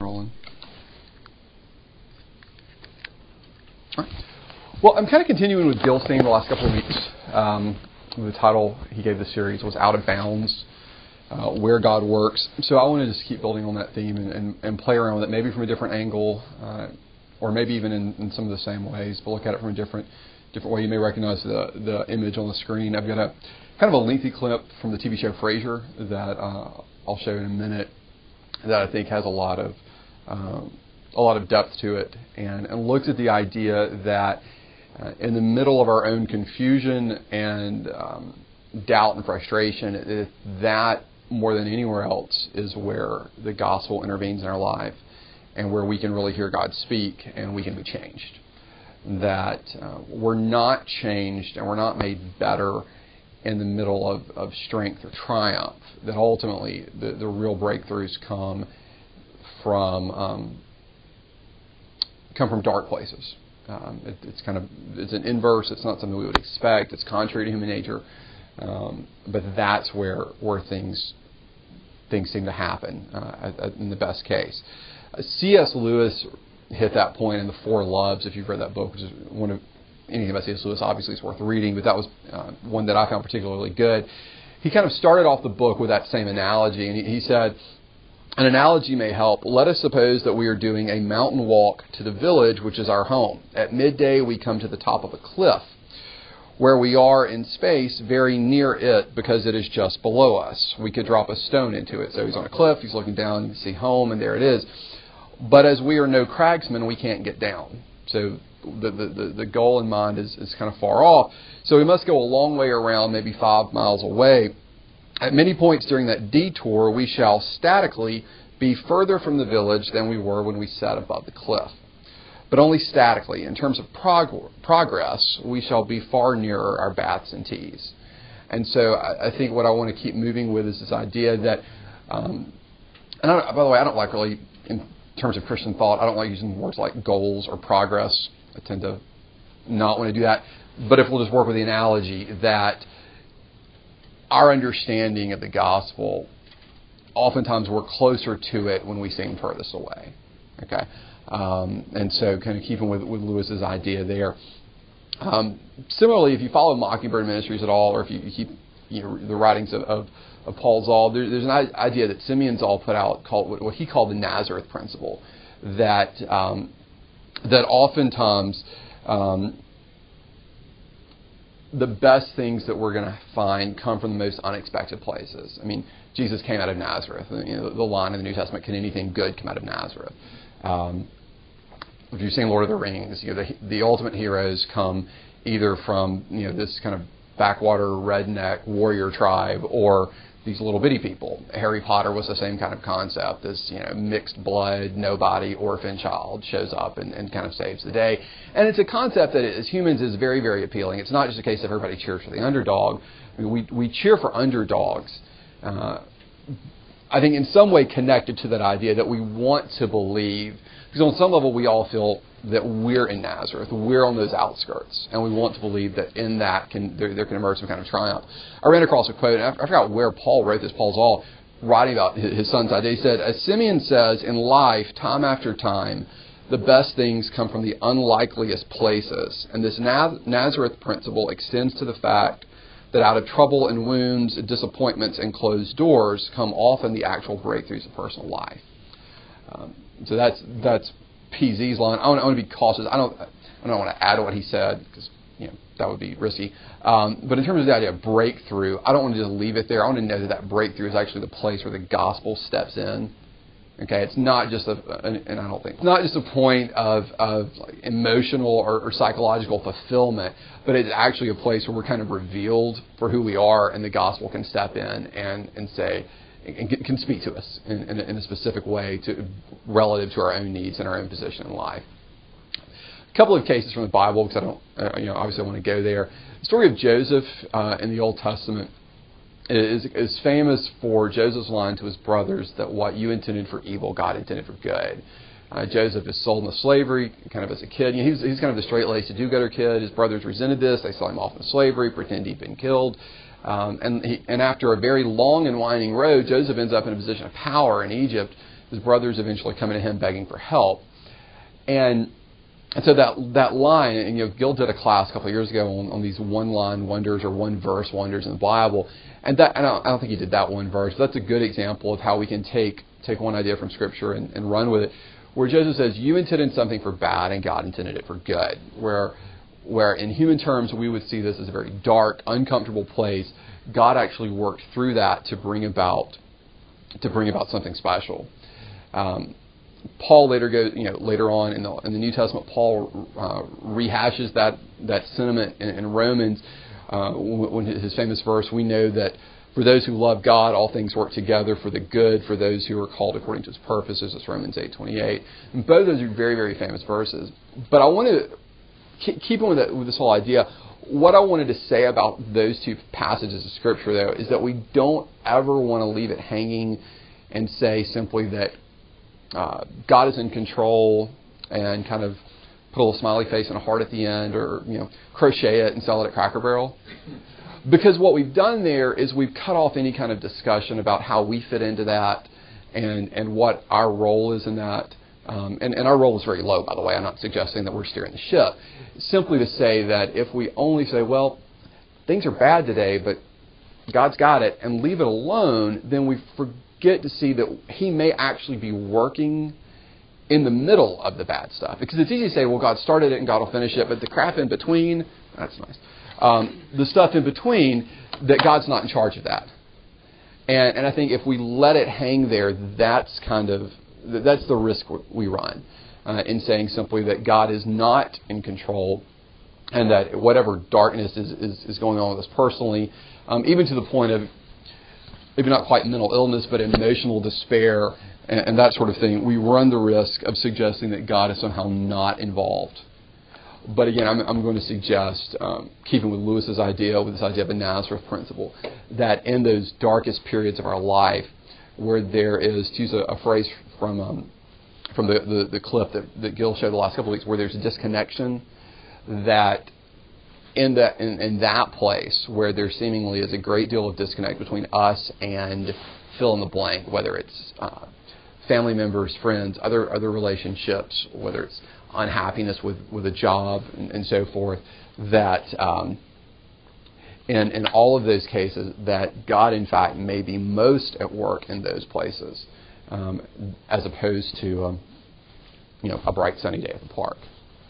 Rolling. Well, I'm kind of continuing with Bill's theme the last couple of weeks. Um, the title he gave the series was Out of Bounds, uh, Where God Works. So I want to just keep building on that theme and, and, and play around with it, maybe from a different angle, uh, or maybe even in, in, some of the same ways, but look at it from a different different way. You may recognize the, the image on the screen. I've got a kind of a lengthy clip from the TV show Frasier that uh, I'll show in a minute that I think has a lot of um, a lot of depth to it, and, and looks at the idea that uh, in the middle of our own confusion and um, doubt and frustration, it, that more than anywhere else is where the gospel intervenes in our life and where we can really hear God speak and we can be changed. That uh, we're not changed and we're not made better in the middle of, of strength or triumph. That ultimately the, the real breakthroughs come from um, come from dark places. Um, it, it's kind of it's an inverse. It's not something we would expect. It's contrary to human nature, um, but that's where where things things seem to happen uh, in the best case. Uh, C.S. Lewis hit that point in the Four Loves. If you've read that book, which is one of anything about C.S. Lewis, obviously is worth reading, but that was uh, one that I found particularly good. He kind of started off the book with that same analogy, and he, he said an analogy may help. Let us suppose that we are doing a mountain walk to the village, which is our home. At midday, we come to the top of a cliff where we are in space very near it because it is just below us. We could drop a stone into it. So he's on a cliff, he's looking down, you see home, and there it is. But as we are no cragsmen, we can't get down. So the, the, the goal in mind is, is kind of far off. So we must go a long way around, maybe five miles away at many points during that detour, we shall statically be further from the village than we were when we sat above the cliff. But only statically. In terms of prog- progress, we shall be far nearer our baths and teas. And so I, I think what I want to keep moving with is this idea that, um, and I, by the way, I don't like really, in terms of Christian thought, I don't like using words like goals or progress. I tend to not want to do that. But if we'll just work with the analogy that our understanding of the gospel, oftentimes we're closer to it when we seem furthest away. Okay, um, and so kind of keeping with, with Lewis's idea there. Um, similarly, if you follow Mockingbird Ministries at all, or if you, keep you know, the writings of, of, of Paul Zahl, there, there's an idea that Simeon Zahl put out called what he called the Nazareth principle, that um, that oftentimes um, the best things that we're going to find come from the most unexpected places. I mean, Jesus came out of Nazareth. You know, the line in the New Testament, "Can anything good come out of Nazareth?" Um, if you're saying Lord of the Rings, you know, the, the ultimate heroes come either from you know this kind of backwater redneck warrior tribe or these little bitty people. Harry Potter was the same kind of concept. This you know mixed blood, nobody, orphan child shows up and, and kind of saves the day. And it's a concept that as humans is very very appealing. It's not just a case of everybody cheers for the underdog. I mean, we we cheer for underdogs. Uh, I think in some way connected to that idea that we want to believe because on some level we all feel that we're in Nazareth, we're on those outskirts, and we want to believe that in that can there, there can emerge some kind of triumph. I ran across a quote, and I, I forgot where Paul wrote this. Paul Zahl writing about his, his son's idea. He said, "As Simeon says, in life, time after time." The best things come from the unlikeliest places, and this Nazareth principle extends to the fact that out of trouble and wounds, disappointments, and closed doors come often the actual breakthroughs of personal life. Um, so that's that's PZ's line. I want, to be cautious. I don't I don't want to add to what he said because you know that would be risky. Um, but in terms of the idea of breakthrough, I don't want to just leave it there. I want to know that that breakthrough is actually the place where the gospel steps in. Okay, it's not just a, and I don't think it's not just a point of of like emotional or, or psychological fulfillment, but it's actually a place where we're kind of revealed for who we are, and the gospel can step in and and say, can speak to us in, in, a, in, a, specific way to, relative to our own needs and our own position in life. A couple of cases from the Bible, because I don't, uh, you know, obviously I want to go there. The story of Joseph uh, in the Old Testament is, is famous for Joseph's line to his brothers that what you intended for evil, God intended for good. Uh, Joseph is sold into slavery, kind of as a kid. You know, he's, he's kind of the straight-laced, do-gooder kid. His brothers resented this. They sell him off into slavery, pretend he'd been killed. Um, and, he, and after a very long and winding road, Joseph ends up in a position of power in Egypt. his brothers eventually come to him begging for help. And and so that that line, and you know, Gil did a class a couple of years ago on, on these one line wonders or one verse wonders in the Bible, and that I don't, I don't think he did that one verse. But that's a good example of how we can take take one idea from Scripture and, and run with it. Where Joseph says, "You intended something for bad, and God intended it for good." Where where in human terms we would see this as a very dark, uncomfortable place, God actually worked through that to bring about to bring about something special. Um, Paul later goes, you know, later on in the in the New Testament, Paul uh, rehashes that that sentiment in, in Romans uh, when his famous verse, "We know that for those who love God, all things work together for the good for those who are called according to His purposes." It's Romans eight twenty eight. And both of those are very very famous verses. But I want to keep on with, with this whole idea. What I wanted to say about those two passages of Scripture, though, is that we don't ever want to leave it hanging and say simply that uh, God is in control and kind of put a little smiley face and a heart at the end, or you know, crochet it and sell it at Cracker Barrel. Because what we've done there is we've cut off any kind of discussion about how we fit into that and and what our role is in that. Um, and, and our role is very low, by the way. I'm not suggesting that we're steering the ship. Simply to say that if we only say, well, things are bad today, but God's got it, and leave it alone, then we forget to see that he may actually be working in the middle of the bad stuff. Because it's easy to say, well, God started it and God will finish it, but the crap in between, that's nice. Um, the stuff in between, that God's not in charge of that. And, and I think if we let it hang there, that's kind of that's the risk we run uh, in saying simply that God is not in control, and that whatever darkness is is, is going on with us personally, um, even to the point of maybe not quite mental illness, but emotional despair and, and that sort of thing, we run the risk of suggesting that God is somehow not involved. But again, I'm, I'm going to suggest, um, keeping with Lewis's idea, with this idea of a Nazareth principle, that in those darkest periods of our life, where there is, to use a, a phrase from um, from the, the, the clip that, that Gil showed the last couple of weeks, where there's a disconnection, that in that in, in that place where there seemingly is a great deal of disconnect between us and fill in the blank, whether it's uh, family members, friends, other other relationships, whether it's unhappiness with with a job and, and so forth, that um, in in all of those cases, that God in fact may be most at work in those places, um, as opposed to um, you know a bright sunny day at the park.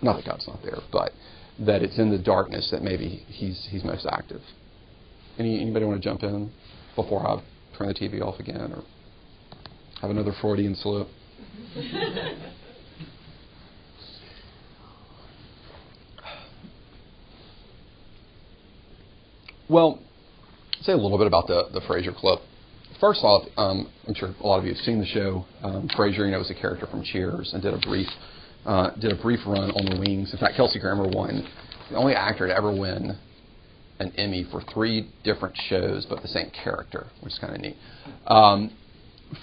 Not that God's not there, but that it's in the darkness that maybe he's he's most active. Any anybody want to jump in before I turn the TV off again or have another Freudian slip? well, say a little bit about the the Frasier clip. First off, um, I'm sure a lot of you have seen the show. Um, Frasier, you know, was a character from Cheers and did a brief uh, did a brief run on the wings. In fact, Kelsey Grammer won the only actor to ever win an Emmy for three different shows, but the same character, which is kind of neat. Um,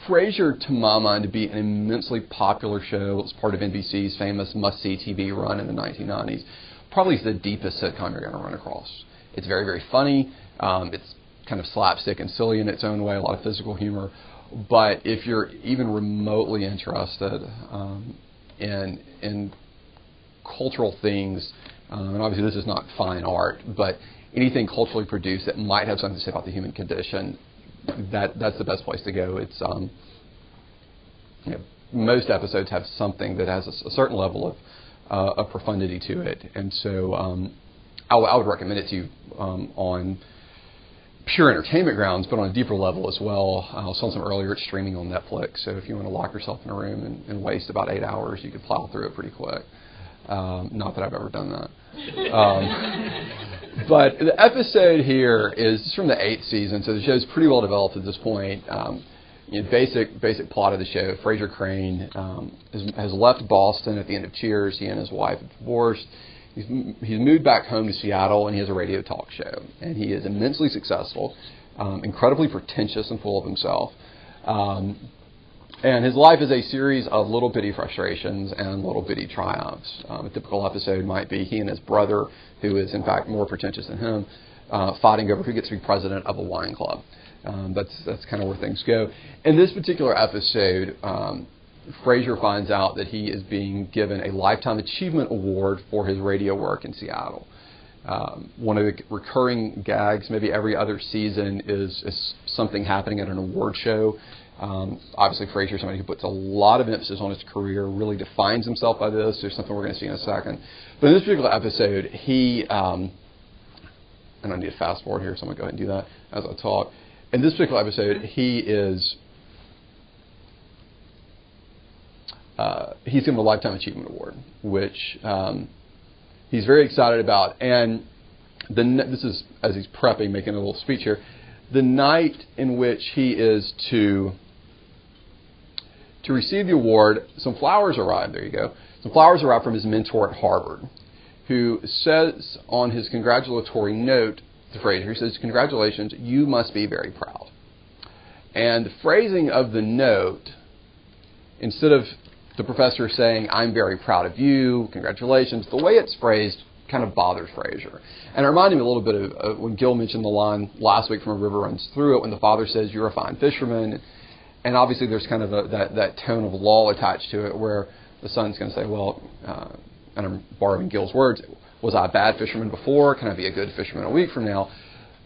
Frasier, to my mind, to be an immensely popular show. It was part of NBC's famous must-see TV run in the 1990s. Probably the deepest sitcom you're going to run across. It's very, very funny. Um, it's kind of slapstick and silly in its own way, a lot of physical humor. But if you're even remotely interested um, in in cultural things, um, and obviously this is not fine art, but anything culturally produced that might have something to say about the human condition, that that's the best place to go. It's um, you know, most episodes have something that has a, a certain level of uh, of profundity to it, and so um, I, w- I would recommend it to you um, on pure entertainment grounds, but on a deeper level as well. I was telling some earlier, it's streaming on Netflix, so if you want to lock yourself in a room and, and waste about eight hours, you could plow through it pretty quick. Um, not that I've ever done that. Um, but the episode here is from the eighth season, so the show's pretty well developed at this point. Um, you know, basic basic plot of the show: Frasier Crane um, has, has left Boston at the end of Cheers. He and his wife have divorced. He's, he's moved back home to Seattle and he has a radio talk show. And he is immensely successful, um, incredibly pretentious and full of himself. Um, and his life is a series of little bitty frustrations and little bitty triumphs. Um, a typical episode might be he and his brother, who is in fact more pretentious than him, uh, fighting over who gets to be president of a wine club. Um, that's that's kind of where things go. In this particular episode, um, Frasier finds out that he is being given a Lifetime Achievement Award for his radio work in Seattle. Um, one of the recurring gags, maybe every other season, is, is something happening at an award show. Um, obviously, Frasier is somebody who puts a lot of emphasis on his career, really defines himself by this. There's something we're going to see in a second. But in this particular episode, he, um, and I need to fast forward here, so I'm going to go ahead and do that as I talk. In this particular episode, he is uh, he's given a lifetime achievement award, which um, he's very excited about. And the, this is as he's prepping, making a little speech here. The night in which he is to to receive the award, some flowers arrive. There you go. Some flowers arrive from his mentor at Harvard, who says on his congratulatory note to Frasier, he says, "Congratulations, you must be very proud." And the phrasing of the note, instead of the professor saying, I'm very proud of you, congratulations, the way it's phrased kind of bothers Frasier. And it reminded me a little bit of, of when Gil mentioned the line last week from A River Runs Through It when the father says, You're a fine fisherman. And obviously there's kind of a, that, that tone of lull attached to it where the son's going to say, Well, uh, and I'm borrowing Gil's words, was I a bad fisherman before? Can I be a good fisherman a week from now?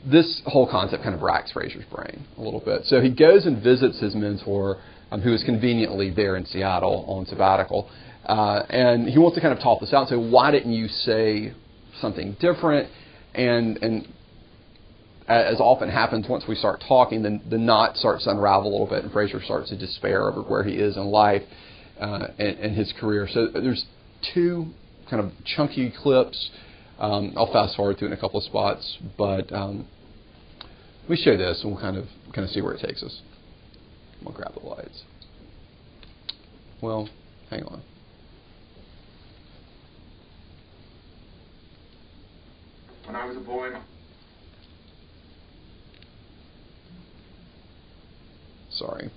This whole concept kind of racks Frasier's brain a little bit. So he goes and visits his mentor um, who is conveniently there in Seattle on sabbatical. Uh, and he wants to kind of talk this out and say, why didn't you say something different? And, and as often happens, once we start talking, the, the knot starts to unravel a little bit, and Frasier starts to despair over where he is in life uh, and, and his career. So there's two kind of chunky clips. Um, I'll fast forward through in a couple of spots, but um, we show this and we'll kind of kind of see where it takes us. We'll grab the lights. Well, hang on. When I was a boy, sorry.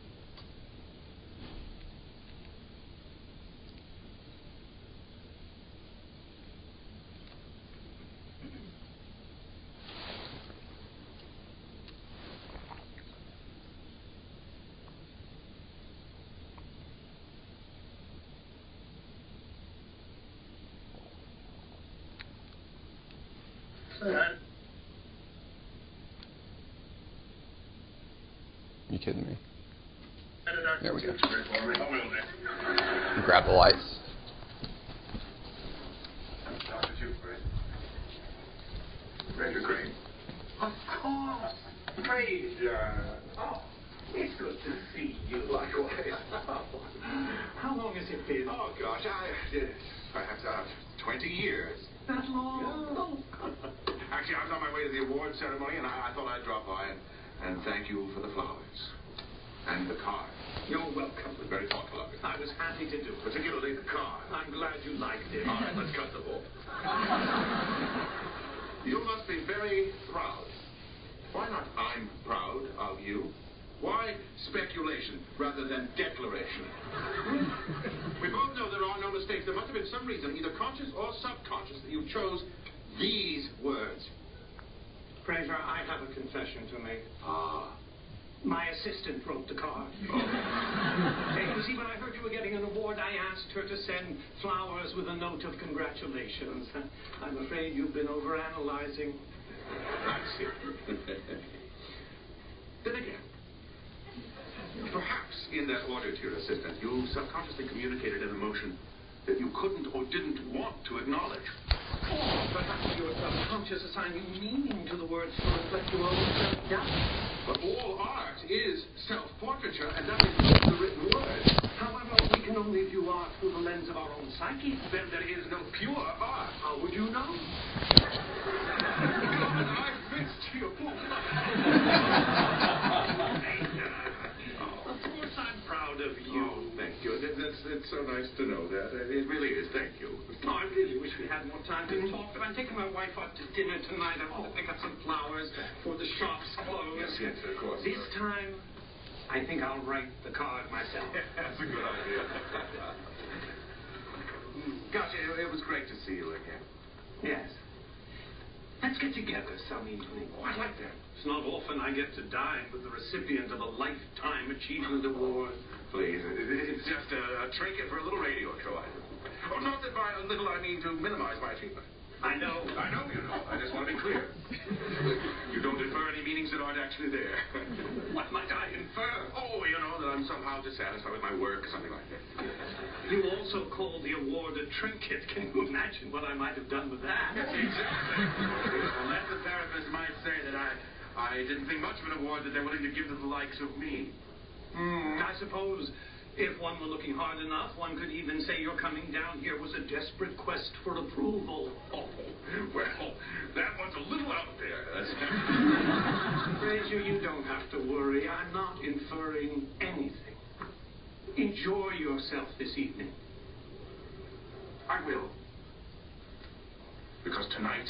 You kidding me? There we go. Grab the lights. Ranger Crane. Of course. Frasier. Oh, it's good to see you. Likewise. How long has it been? Oh, gosh, I, perhaps about 20 years. That long? Actually, I was on my way to the award ceremony, and I, I thought I'd drop by and, and thank you for the flowers. And the card. You're welcome. It was very thoughtful of you. I was happy to do it. Particularly the card. I'm glad you liked it. All right, let's cut the bull. you must be very proud. Why not I'm proud of you? Why speculation rather than declaration? we both know there are no mistakes. There must have been some reason, either conscious or subconscious, that you chose these words. Frasier, I have a confession to make. Ah. My assistant wrote the card. Hey, you see, when I heard you were getting an award, I asked her to send flowers with a note of congratulations. I'm afraid you've been overanalyzing. I see. then again, perhaps in that order to your assistant, you subconsciously communicated an emotion that you couldn't or didn't want to acknowledge. Or perhaps your subconscious assigned meaning to the words to reflect your own self-doubt. But all art is self-portraiture, and that includes the written word. However, we can only view art through the lens of our own psyche. Then there is no pure art. How would you know? I fixed. Of course I'm proud of you. Oh, thank you. It, it's, so nice to know that. It really is. Thank you. Oh, I really wish we had more time to mm-hmm. talk, but I'm taking my wife out to dinner tonight. I want to pick up some flowers for the shop's close. Yes, yes, of course. This time, I think I'll write the card myself. That's a good idea. Mm. Gosh, it, it was great to see you again. Yes. Let's get together some evening. Oh, I'd like that. It's not often I get to dine with the recipient of a Lifetime Achievement Award. Please. It's just a, a trinket for a little radio show. Oh, not that by a little I mean to minimize my achievement. I know. I know you know. I just want to be clear. You don't infer any meanings that aren't actually there. What might I infer? Oh, you know, that I'm somehow dissatisfied with my work, something like that. You also called the award a trinket. Can you imagine what I might have done with that? Exactly. Unless the therapist might say that I, I didn't think much of an award that they're willing to give to the likes of me. Hmm, I suppose if one were looking hard enough, one could even say your coming down here was a desperate quest for approval. Oh, well, that one's a little out there. That's Frasier, you don't have to worry. I'm not inferring anything. Enjoy yourself this evening. I will. Because tonight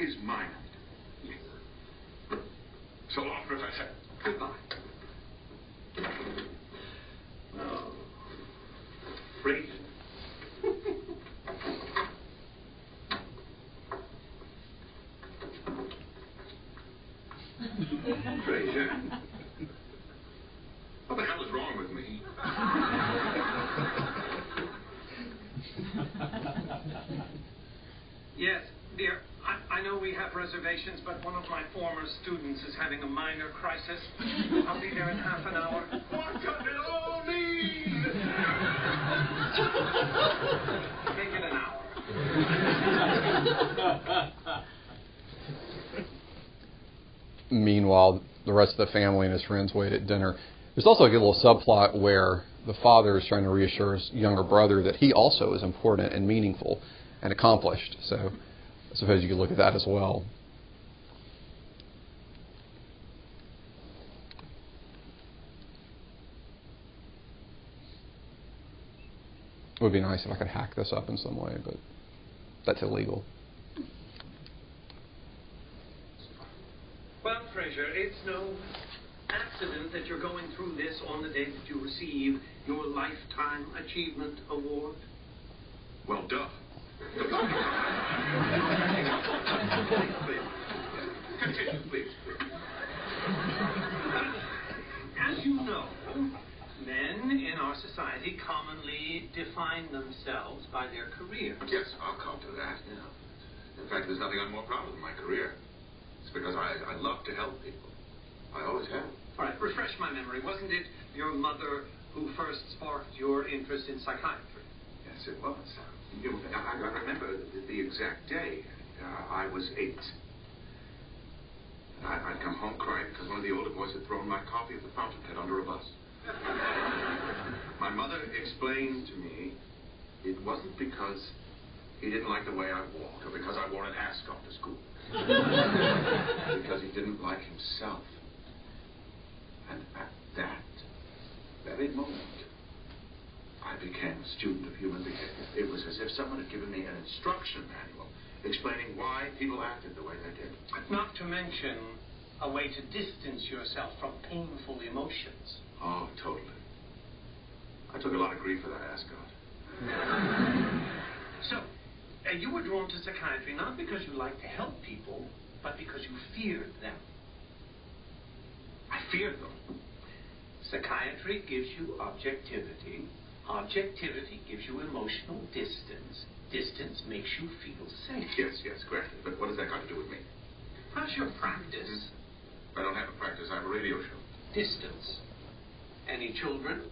is my night. Yes. So long, Professor. Goodbye. Oh. Frasier. Frasier. What the hell is wrong with me? Yes, dear. I, I know we have reservations, but one of my former students Meanwhile, the rest of the family and his friends wait at dinner. There's also a little subplot where the father is trying to reassure his younger brother that he also is important and meaningful and accomplished. So I suppose you could look at that as well. It would be nice if I could hack this up in some way, but that's illegal. Well, Frasier, it's no accident that you're going through this on the day that you receive your Lifetime Achievement Award. Well, duh. Continue, please. As you know, men in our society commonly define themselves by their career. Yes, I'll come to that. Yeah. In fact, there's nothing I'm more proud of in my career. It's because I, I love to help people. I always have. All right, refresh my memory. Wasn't it your mother who first sparked your interest in psychiatry? Yes, it was. You, I, I remember the, the exact day. Uh, I was eight. I, I'd come home crying because one of the older boys had thrown my copy of the fountain Fountainhead under a bus. my mother explained to me it wasn't because he didn't like the way I walked or because I wore an ascot to school. because he didn't like himself. And at that very moment, I became a student of human behavior. It was as if someone had given me an instruction manual explaining why people acted the way they did. Not to mention a way to distance yourself from painful emotions. Oh, totally. I took a lot of grief for that ascot. So, uh, you were drawn to psychiatry not because you liked to help people, but because you feared them. I feared them. Psychiatry gives you objectivity. Objectivity gives you emotional distance. Distance makes you feel safe. Yes, yes, granted. But what has that got to do with me? How's your practice? I don't have a practice. I have a radio show. Distance. Any children?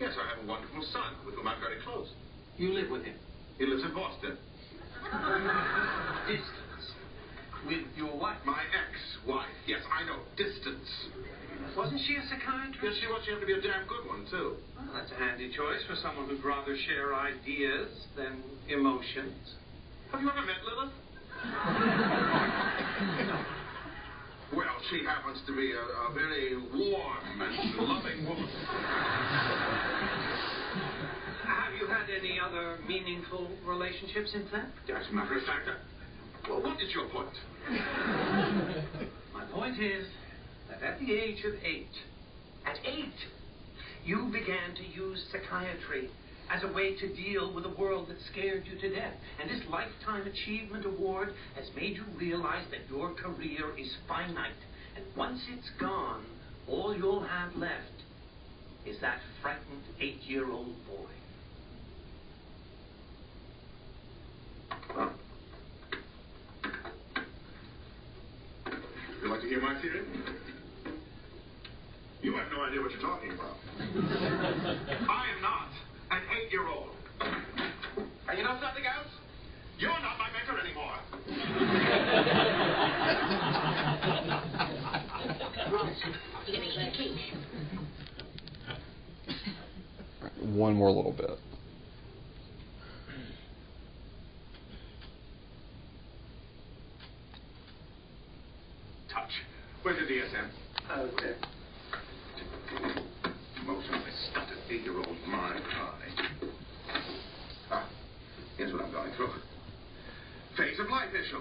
Yes, I have a wonderful son with whom I'm very close. You live with him. He lives in Boston. Distance. With your wife. My ex-wife. Yes, I know. Distance. Wasn't she a psychiatrist? Yes, she wants you have to be a damn good one, too. Well, that's a handy choice for someone who'd rather share ideas than emotions. Have you ever met Lilith? Well, she happens to be a, a very warm and loving woman. Have you had any other meaningful relationships since then? As a matter of fact, uh, well, what is your point? My point is that at the age of eight, at eight, you began to use psychiatry as a way to deal with a world that scared you to death. And this Lifetime Achievement Award has made you realize that your career is finite. And once it's gone, all you'll have left is that frightened eight-year-old boy. Huh. Would you like to hear my theory? You have no idea what you're talking about. I am not an eight-year-old. And you know something else? You're not my mentor anymore. Jimmy's a quiche. One more little bit. Touch. Where's the DSM? Oh, there. Emotionally stunted eight-year-old mind eye. Ah, here's what I'm going through. Phase of life issue.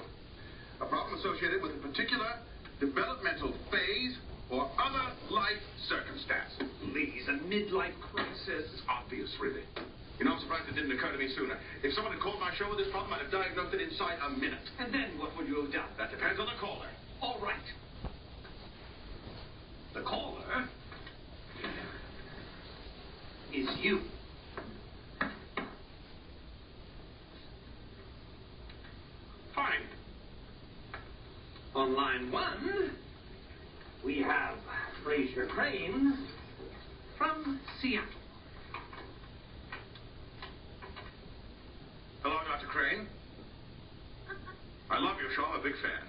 A problem associated with a particular developmental phase or other life circumstance. Please, a midlife crisis. It's obvious, really. You know, I'm surprised it didn't occur to me sooner. If someone had called my show with this problem, I'd have diagnosed it inside a minute. And then what would you have done? That depends on the caller. All right. The caller is you. Fine. On line one, we have Frasier Crane from Seattle. Hello, Dr. Crane. I love your show. I'm a big fan.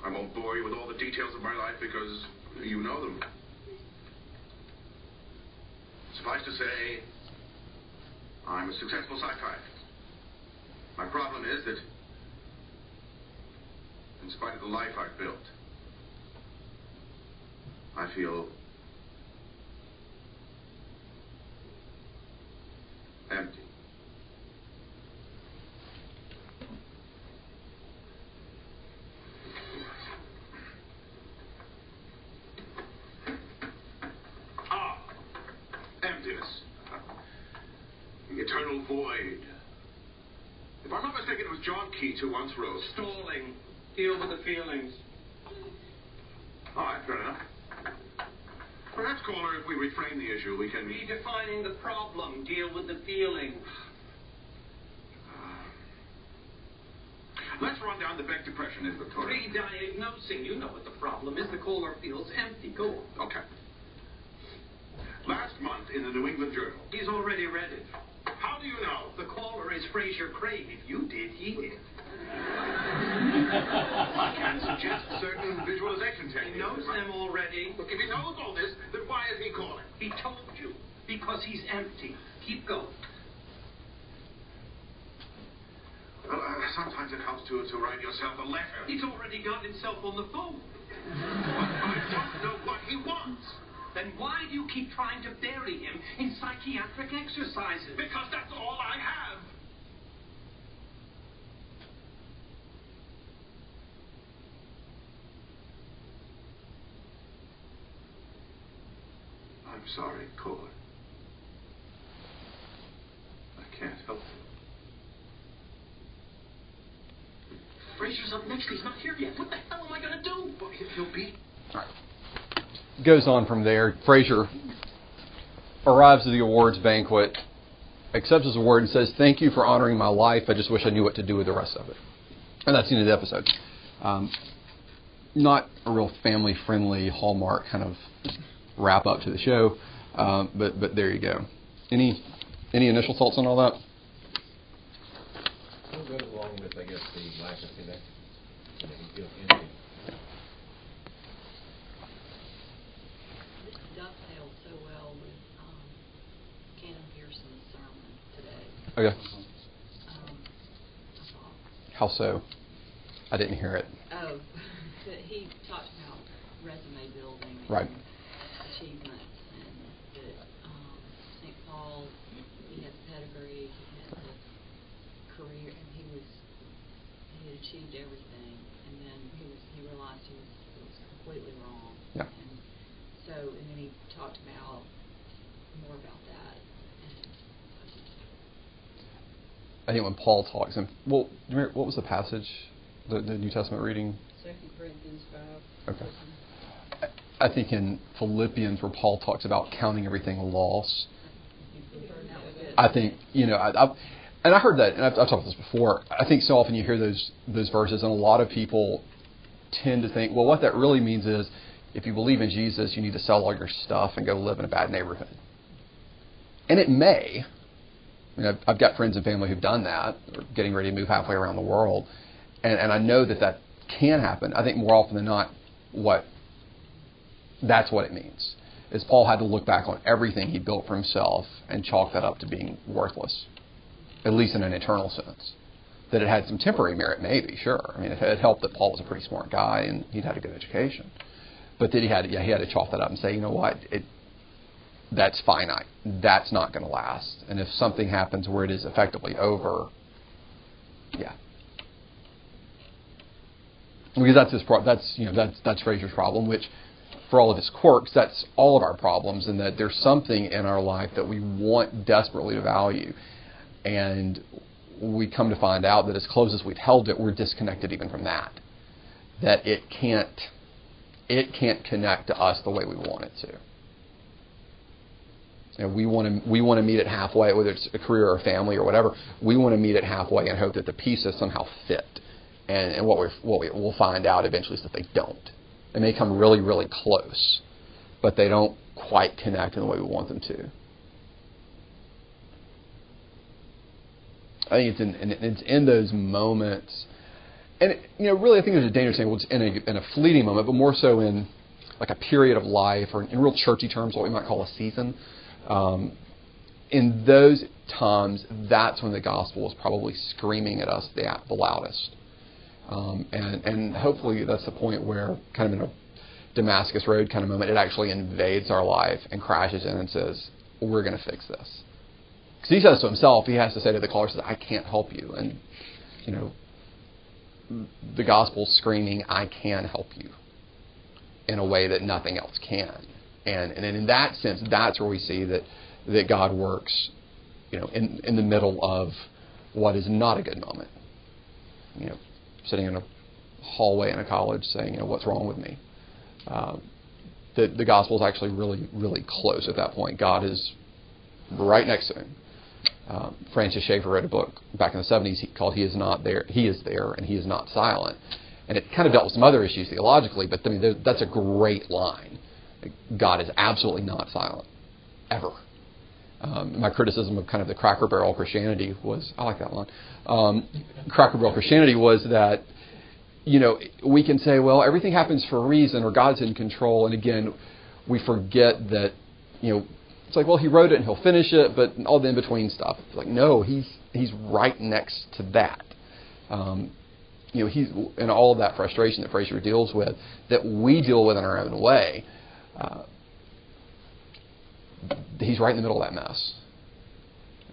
I won't bore you with all the details of my life because you know them. Suffice to say, I'm a successful psychiatrist. My problem is that, in spite of the life I've built, I feel empty. Ah, emptiness. The eternal void. If I'm not mistaken, it was John Keats who once wrote, Stalling. Deal with the feelings. All right, fair enough. Perhaps, caller, if we reframe the issue, we can. Redefining the problem. Deal with the feelings. Let's run down the Beck Depression inventory. Re-diagnosing. You know what the problem is. The caller feels empty. Go on. Okay. Last month in the New England Journal. He's already read it. Do you know? The caller is Frasier Crane. If you did, he did. I can suggest certain visualization He techniques. knows them already. Look, if he knows all this, then why is he calling? He told you. Because he's empty. Keep going. Well, uh, sometimes it helps to, to write yourself a letter. He's already got himself on the phone. I don't know what he wants. Then why do you keep trying to bury him in psychiatric exercises? Because that's all I have. I'm sorry, caller. I can't help it. Frasier's up next. He's not here yet. What the hell am I going to do? Well, he- he'll be. All right. Goes on from there. Frasier arrives at the awards banquet, accepts his award, and says, "Thank you for honoring my life. I just wish I knew what to do with the rest of it." And that's the end of the episode. Um, not a real family-friendly Hallmark kind of wrap up to the show, um, but but there you go. Any any initial thoughts on all that? Along with, I guess, the lack of connection? You know, you feel empty. This dovetailed so well with um, Canon Pearson's sermon today. Okay. How so? I didn't hear it. oh, he talked about resume building Right. and achievements, and that um, St. Paul, he had the pedigree, he had the career, and he was he had achieved everything, and then he was he realized he was it was completely wrong. Yeah. And so, and then he talked about more about that, and I just I think when Paul talks, and well, do you remember, what was the passage, the, the New Testament reading? Second Corinthians five. Okay. I think in Philippians where Paul talks about counting everything loss. I think you know I, I've, and I heard that, and I've, I've talked about this before. I think so often you hear those those verses, and a lot of people tend to think, well, what that really means is, if you believe in Jesus, you need to sell all your stuff and go live in a bad neighborhood. And it may. I mean, I've, I've got friends and family who've done that, or getting ready to move halfway around the world, and, and I know that that can happen. I think more often than not, what that's what it means is Paul had to look back on everything he built for himself and chalk that up to being worthless, at least in an eternal sense. That it had some temporary merit, maybe, sure. I mean, it, had helped that Paul was a pretty smart guy and he'd had a good education. But then he had, yeah, he had to chalk that up and say, you know what, it, that's finite. That's not going to last. And if something happens where it is effectively over, yeah. Because that's his pro- that's you know that's that's Frasier's problem, which for all of his quirks, that's all of our problems, and that there's something in our life that we want desperately to value, and we come to find out that as close as we've held it, we're disconnected even from that. That it can't it can't connect to us the way we want it to. You know, we want to we want to meet it halfway, whether it's a career or a family or whatever. We want to meet it halfway and hope that the pieces somehow fit. And, and what we what we, we'll find out eventually is that they don't. They may come really really close, but they don't quite connect in the way we want them to. I think it's in, it's in those moments, and you know, really, I think there's a danger saying, well, it's in a in a fleeting moment, but more so in like a period of life, or in real churchy terms, what we might call a season. Um, in those times, that's when the gospel is probably screaming at us the, the loudest. Um, and, and hopefully that's the point where, kind of in a Damascus Road kind of moment, it actually invades our life and crashes in and says, We're going to fix this. Because he says to himself, he has to say to the caller, says, I can't help you. And, you know, the gospel's screaming, I can help you in a way that nothing else can. And, and in that sense, that's where we see that, that God works, you know, in, in the middle of what is not a good moment. You know, sitting in a hallway in a college saying, you know, what's wrong with me? Um, the, the gospel is actually really, really close at that point. God is right next to him. Um, Francis Schaeffer wrote a book back in the 70s called "He Is Not There." He is there, and He is not silent. And it kind of dealt with some other issues theologically, but I mean, that's a great line. God is absolutely not silent, ever. Um, my criticism of kind of the Cracker Barrel Christianity was, I like that line. Um, Cracker Barrel Christianity was that, you know, we can say, well, everything happens for a reason, or God's in control, and again, we forget that, you know, it's like, well, he wrote it and he'll finish it, but all the in between stuff. It's like, no, he's he's right next to that. Um, you know, he's and all of that frustration that Frasier deals with, that we deal with in our own way. Uh, he's right in the middle of that mess.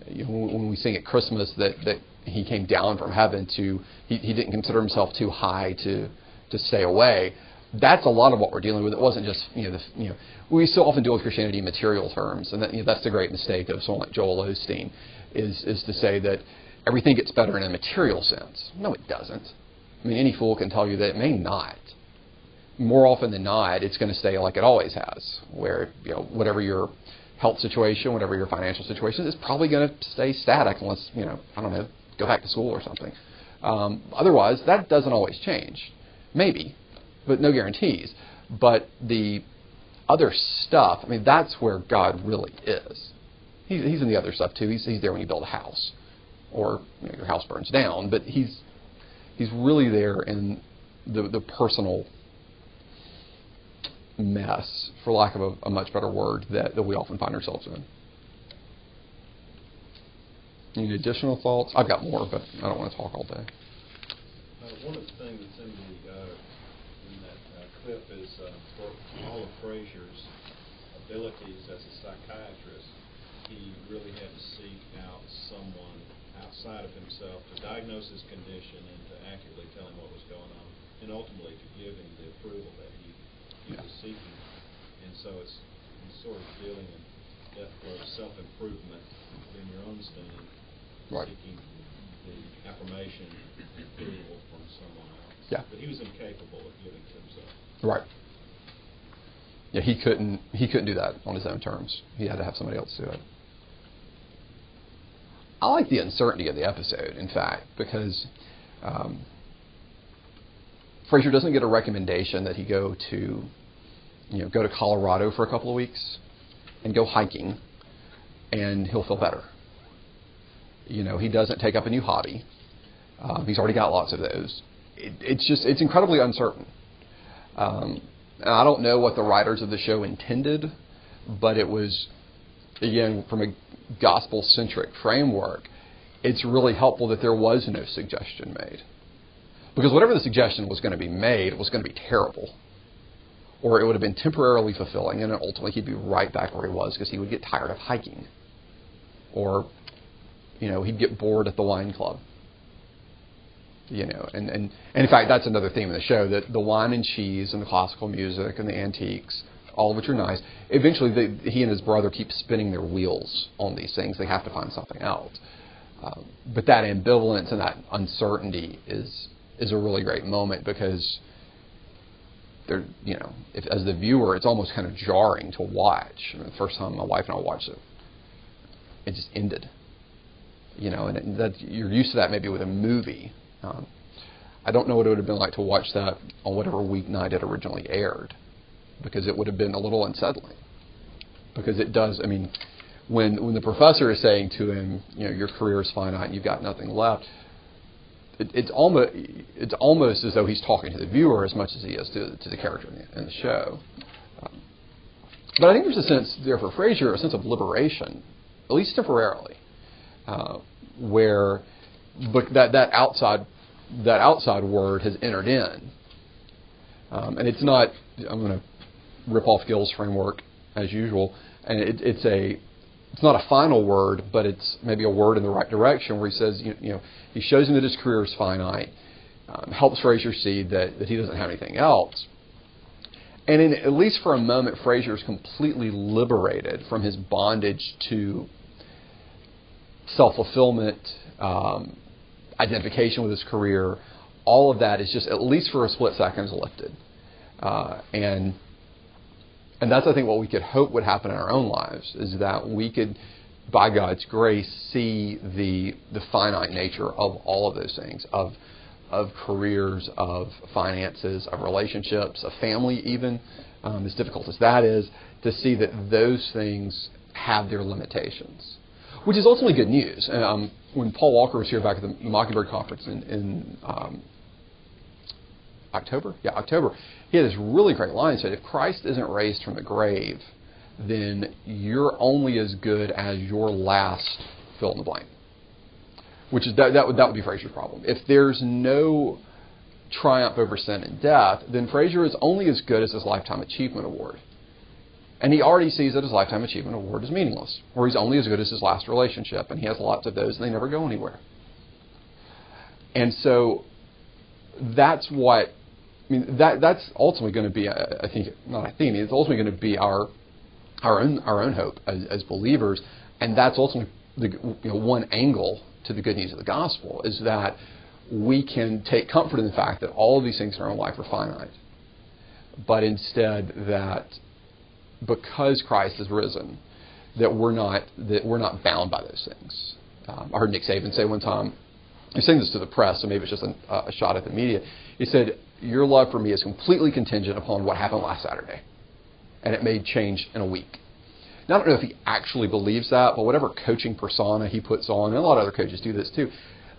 You know, when we sing at Christmas that, that he came down from heaven to, he, he didn't consider himself too high to, to stay away. That's a lot of what we're dealing with. It wasn't just, you know, the, you know we so often deal with Christianity in material terms, and that, you know, that's the great mistake of someone like Joel Osteen, is, is to say that everything gets better in a material sense. No, it doesn't. I mean, any fool can tell you that it may not more often than not, it's going to stay like it always has, where you know whatever your health situation, whatever your financial situation is, probably going to stay static unless you know I don't know go back to school or something. Um, otherwise, that doesn't always change. Maybe, but no guarantees. But the other stuff, I mean, that's where God really is. He's, he's in the other stuff too. He's, he's there when you build a house, or you know, your house burns down. But he's he's really there in the the personal mess, for lack of a, a much better word, that, that we often find ourselves in. Any additional thoughts? I've got more, but I don't want to talk all day. Uh, one of the things that's in the uh, in that uh, clip is uh, for all of Frasier's abilities as a psychiatrist, he really had to seek out someone outside of himself to diagnose his condition and to accurately tell him what was going on, and ultimately to give him the approval that he he yeah. was seeking. And so it's he's sort of dealing in death blow self improvement within your own standing, right. seeking the affirmation and approval from someone else. Yeah. But he was incapable of giving to himself. Right. Yeah, he couldn't he couldn't do that on his own terms. He had to have somebody else do it. I like the uncertainty of the episode, in fact, because um, Frasier doesn't get a recommendation that he go to, you know, go to Colorado for a couple of weeks and go hiking, and he'll feel better. You know, he doesn't take up a new hobby. Um, he's already got lots of those. It, it's just it's incredibly uncertain. Um, and I don't know what the writers of the show intended, but it was again from a gospel centric framework. It's really helpful that there was no suggestion made. Because whatever the suggestion was going to be made was going to be terrible. Or it would have been temporarily fulfilling, and ultimately he'd be right back where he was because he would get tired of hiking. Or, you know, he'd get bored at the wine club. You know, and, and, and in fact, that's another theme of the show that the wine and cheese and the classical music and the antiques, all of which are nice, eventually they, he and his brother keep spinning their wheels on these things. They have to find something else. Um, but that ambivalence and that uncertainty is is a really great moment because there, you know, if, as the viewer, it's almost kind of jarring to watch. I mean, the first time my wife and I watched it, it just ended. You know, and it, that you're used to that maybe with a movie. Um, I don't know what it would have been like to watch that on whatever weeknight it originally aired, because it would have been a little unsettling. Because it does, I mean, when when the professor is saying to him, you know, your career is finite and you've got nothing left, it, it's almost it's almost as though he's talking to the viewer as much as he is to, to the character in the, in the show. Um, but I think there's a sense there for Frasier, a sense of liberation, at least temporarily, uh, where but that that outside that outside word has entered in, um, and it's not. I'm going to rip off Gil's framework as usual, and it, it's a it's not a final word, but it's maybe a word in the right direction where he says, you, you know, he shows him that his career is finite, um, helps Frasier see that, that he doesn't have anything else. And in, at least for a moment, Frasier is completely liberated from his bondage to self fulfillment, um, identification with his career. All of that is just, at least for a split second, is lifted. Uh, and and that's, I think, what we could hope would happen in our own lives is that we could, by God's grace, see the, the finite nature of all of those things, of, of careers, of finances, of relationships, of family, even, um, as difficult as that is, to see that those things have their limitations, which is ultimately good news. Um, when Paul Walker was here back at the Mockingbird Conference in, in um, October, yeah, October, he had this really great line. He said, "If Christ isn't raised from the grave, then you're only as good as your last fill in the blank." Which is that that would that would be Frasier's problem. If there's no triumph over sin and death, then Frasier is only as good as his lifetime achievement award. And he already sees that his lifetime achievement award is meaningless, or he's only as good as his last relationship, and he has lots of those, and they never go anywhere. And so that's what I mean, that that's ultimately going to be, I think, not I think, it's ultimately going to be our our own our own hope as, as believers, and that's ultimately the you know, one angle to the good news of the gospel is that we can take comfort in the fact that all of these things in our own life are finite, but instead that because Christ is risen, that we're not that we're not bound by those things. Um, I heard Nick Saban say one time, he's saying this to the press, so maybe it's just a, a shot at the media. He said, your love for me is completely contingent upon what happened last Saturday. And it may change in a week. Now, I don't know if he actually believes that, but whatever coaching persona he puts on, and a lot of other coaches do this too,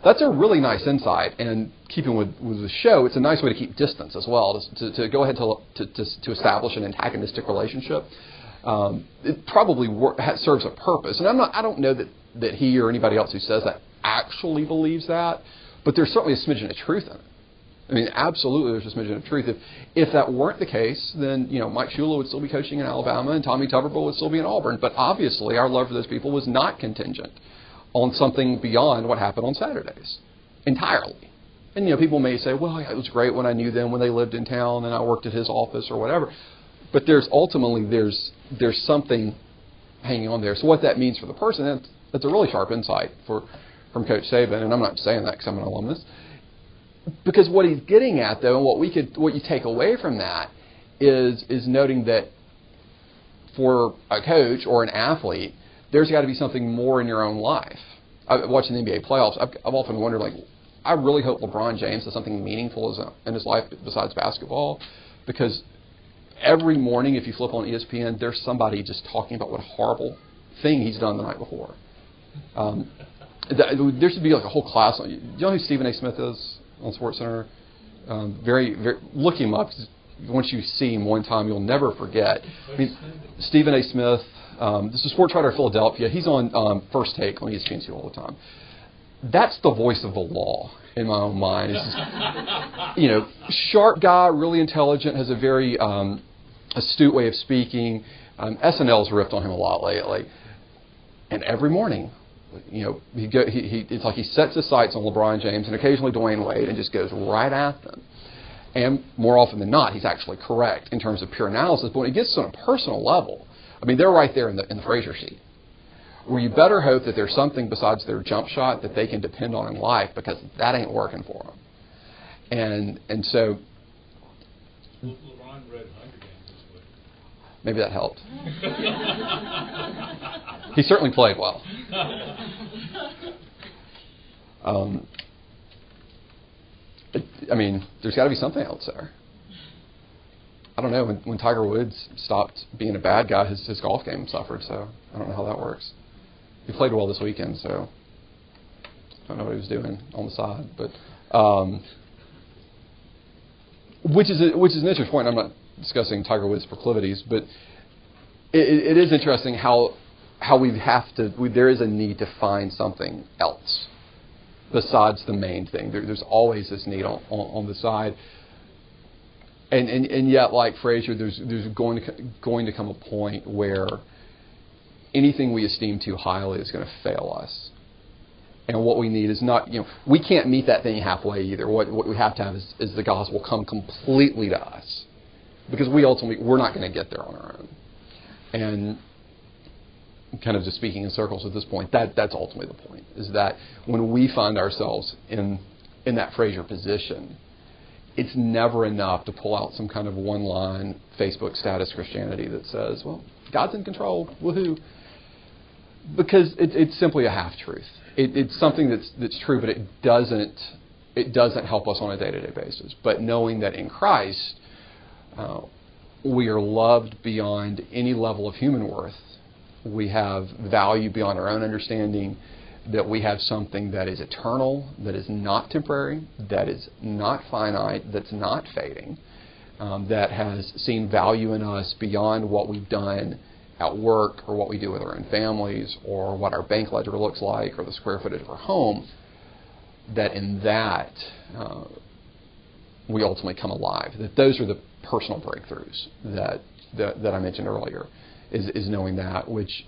that's a really nice insight. And keeping with, with the show, it's a nice way to keep distance as well, to, to, to go ahead to, to, to, establish an antagonistic relationship. Um, it probably serves a purpose. And I'm not, I don't know that, that he or anybody else who says that actually believes that, but there's certainly a smidgen of truth in it. I mean, absolutely, there's a smidgen of truth. If if that weren't the case, then you know Mike Shula would still be coaching in Alabama, and Tommy Tuberville would still be in Auburn. But obviously, our love for those people was not contingent on something beyond what happened on Saturdays, entirely. And you know, people may say, "Well, yeah, it was great when I knew them when they lived in town, and I worked at his office or whatever." But there's ultimately there's there's something hanging on there. So what that means for the person, that's, that's a really sharp insight for from Coach Saban. And I'm not saying that because I'm an alumnus because what he's getting at, though, and what we could, what you take away from that, is is noting that for a coach or an athlete, there's got to be something more in your own life. I, watching the NBA playoffs, I've, I've often wondered, like, I really hope LeBron James does something meaningful in his life besides basketball, because every morning, if you flip on ESPN, there's somebody just talking about what a horrible thing he's done the night before. Um, there should be like a whole class on. You know who Stephen A. Smith is on SportsCenter? Um, very, very. Look him up. Once you see him one time, you'll never forget. I mean, Stephen A. Smith. Um, this is sports writer Philadelphia. He's on um, First Take on ESPN all the time. That's the voice of the law in my own mind. Just, you know, sharp guy, really intelligent, has a very um, astute way of speaking. Um, SNL's ripped on him a lot lately. And every morning, you know, he go, he, he, it's like he sets his sights on LeBron James and occasionally Dwyane Wade and just goes right at them. And more often than not, he's actually correct in terms of pure analysis. But when it gets on a personal level, I mean, they're right there in the, in the Frasier seat. Where you better hope that there's something besides their jump shot that they can depend on in life because that ain't working for them. And and so. LeBron read Hunger Games this week. Maybe that helped. he certainly played well. Um, it, I mean, there's got to be something else there. I don't know. When, when Tiger Woods stopped being a bad guy, his, his golf game suffered. So I don't know how that works. He played well this weekend, so I don't know what he was doing on the side. But um, which is a, which is an interesting point. I'm not discussing Tiger Woods' proclivities, but it, it is interesting how how we have to. We, there is a need to find something else besides the main thing. There, there's always this need on, on, on the side. And, and, and yet, like Frasier, there's, there's going, to, going to come a point where anything we esteem too highly is going to fail us. And what we need is not, you know, we can't meet that thing halfway either. What, what we have to have is, is the gospel come completely to us. Because we ultimately, we're not going to get there on our own. And kind of just speaking in circles at this point, that, that's ultimately the point, is that when we find ourselves in, in that Frasier position, it's never enough to pull out some kind of one line Facebook status Christianity that says, well, God's in control, woohoo. Because it, it's simply a half truth. It, it's something that's, that's true, but it doesn't, it doesn't help us on a day to day basis. But knowing that in Christ, uh, we are loved beyond any level of human worth we have value beyond our own understanding, that we have something that is eternal, that is not temporary, that is not finite, that's not fading, um, that has seen value in us beyond what we've done at work or what we do with our own families or what our bank ledger looks like or the square footage of our home, that in that uh, we ultimately come alive. That those are the personal breakthroughs that, that, that I mentioned earlier is, is knowing that. Which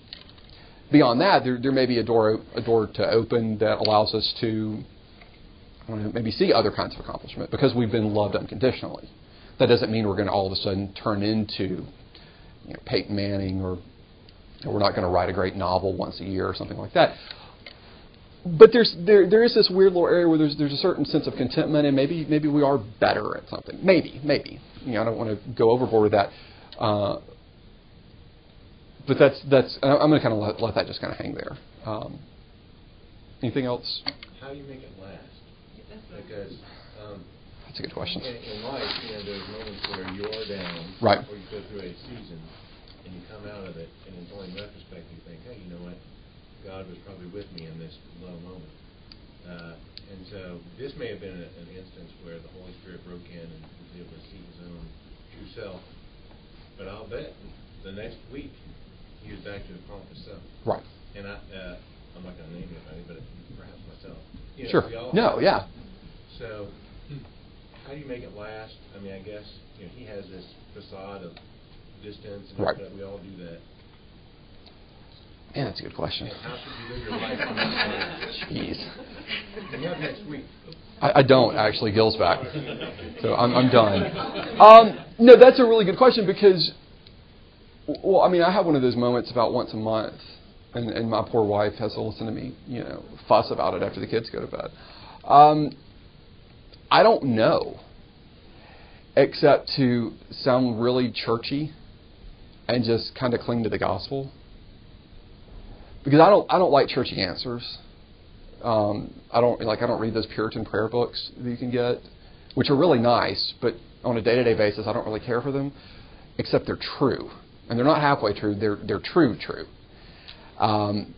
beyond that, there, there may be a door a door to open that allows us to maybe see other kinds of accomplishment because we've been loved unconditionally. That doesn't mean we're going to all of a sudden turn into you know, Peyton Manning or we're not going to write a great novel once a year or something like that. But there's there there is this weird little area where there's there's a certain sense of contentment and maybe maybe we are better at something. Maybe maybe you know I don't want to go overboard with that. Uh, but that's that's I'm going to kind of let, let that just kind of hang there. Um, anything else? How do you make it last? Because um, that's a good question. In, in life, you know, there's moments where you're down, right? Or you go through a season, and you come out of it, and in only retrospect, you think, hey, you know what? God was probably with me in this low moment. Uh, and so this may have been a, an instance where the Holy Spirit broke in and was able to see his own true self. But I'll bet the next week he was back to his pompous self. Right. And I, uh, I'm not going to name anybody, but perhaps myself. You know, sure. No, yeah. So, how do you make it last? I mean, I guess you know he has this facade of distance, and right. we all do that. Man, that's a good question. And how should you live your life on that Jeez. You have next week. I, I don't actually. Gil's back, so I'm, I'm done. Um, no, that's a really good question because well, I mean, I have one of those moments about once a month, and, and my poor wife has to listen to me, you know, fuss about it after the kids go to bed. Um, I don't know, except to sound really churchy and just kind of cling to the gospel. Because I don't, I don't like churchy answers. Um, I don't like I don't read those Puritan prayer books that you can get, which are really nice, but on a day-to-day basis, I don't really care for them, except they're true, and they're not halfway true. They're they're true, true. Um,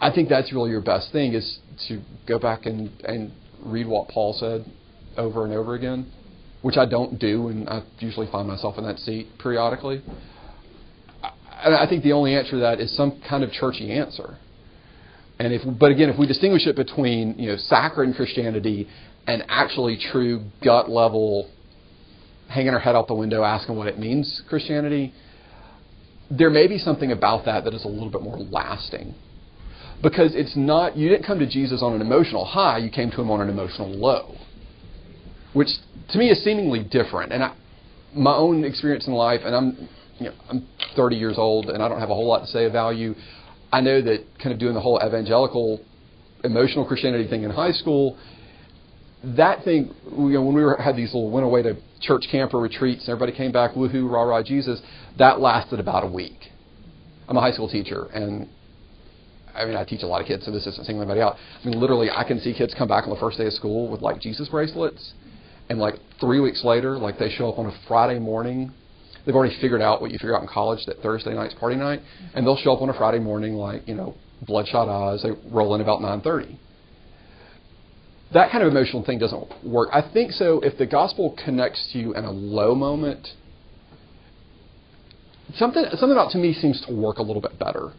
I think that's really your best thing is to go back and and read what Paul said over and over again, which I don't do, and I usually find myself in that seat periodically. I think the only answer to that is some kind of churchy answer. And if, but again, if we distinguish it between you know saccharine Christianity and actually true gut level, hanging our head out the window, asking what it means Christianity, there may be something about that that is a little bit more lasting. Because it's not, you didn't come to Jesus on an emotional high, you came to him on an emotional low. Which to me is seemingly different. And I, my own experience in life, and I'm, you know, I'm 30 years old and I don't have a whole lot to say of value. I know that kind of doing the whole evangelical emotional Christianity thing in high school, that thing, you know, when we were, had these little went away to church camper retreats and everybody came back, woohoo, rah rah Jesus, that lasted about a week. I'm a high school teacher and I mean, I teach a lot of kids, so this isn't singling anybody out. I mean, literally, I can see kids come back on the first day of school with like Jesus bracelets, and like three weeks later, like they show up on a Friday morning they've already figured out what you figure out in college that Thursday night's party night, and they'll show up on a Friday morning like you know bloodshot eyes. They roll in about 9:30. That kind of emotional thing doesn't work. I think so if the gospel connects to you in a low moment. Something something about to me seems to work a little bit better.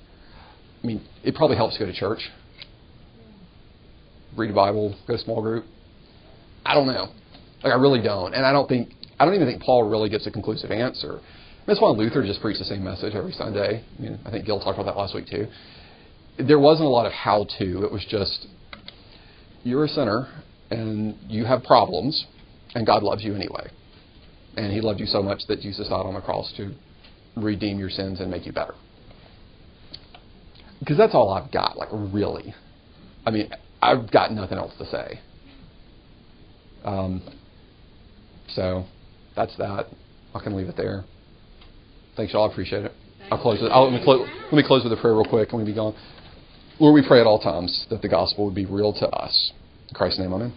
I mean, it probably helps to go to church, read a Bible, go to a small group. I don't know. Like I really don't, and I don't think I don't even think Paul really gives a conclusive answer. That's why Luther just preached the same message every Sunday. I mean, I think Gil talked about that last week too. There wasn't a lot of how to. It was just you're a sinner and you have problems, and God loves you anyway. And He loved you so much that Jesus died on the cross to redeem your sins and make you better. Because that's all I've got, like, really. I mean, I've got nothing else to say. Um, so that's that. I can leave it there. Thanks, y'all. I appreciate it. I'll close it. I'll, let, me close, let me close with a prayer real quick and we be gone. Lord, we pray at all times that the gospel would be real to us. In Christ's name, amen.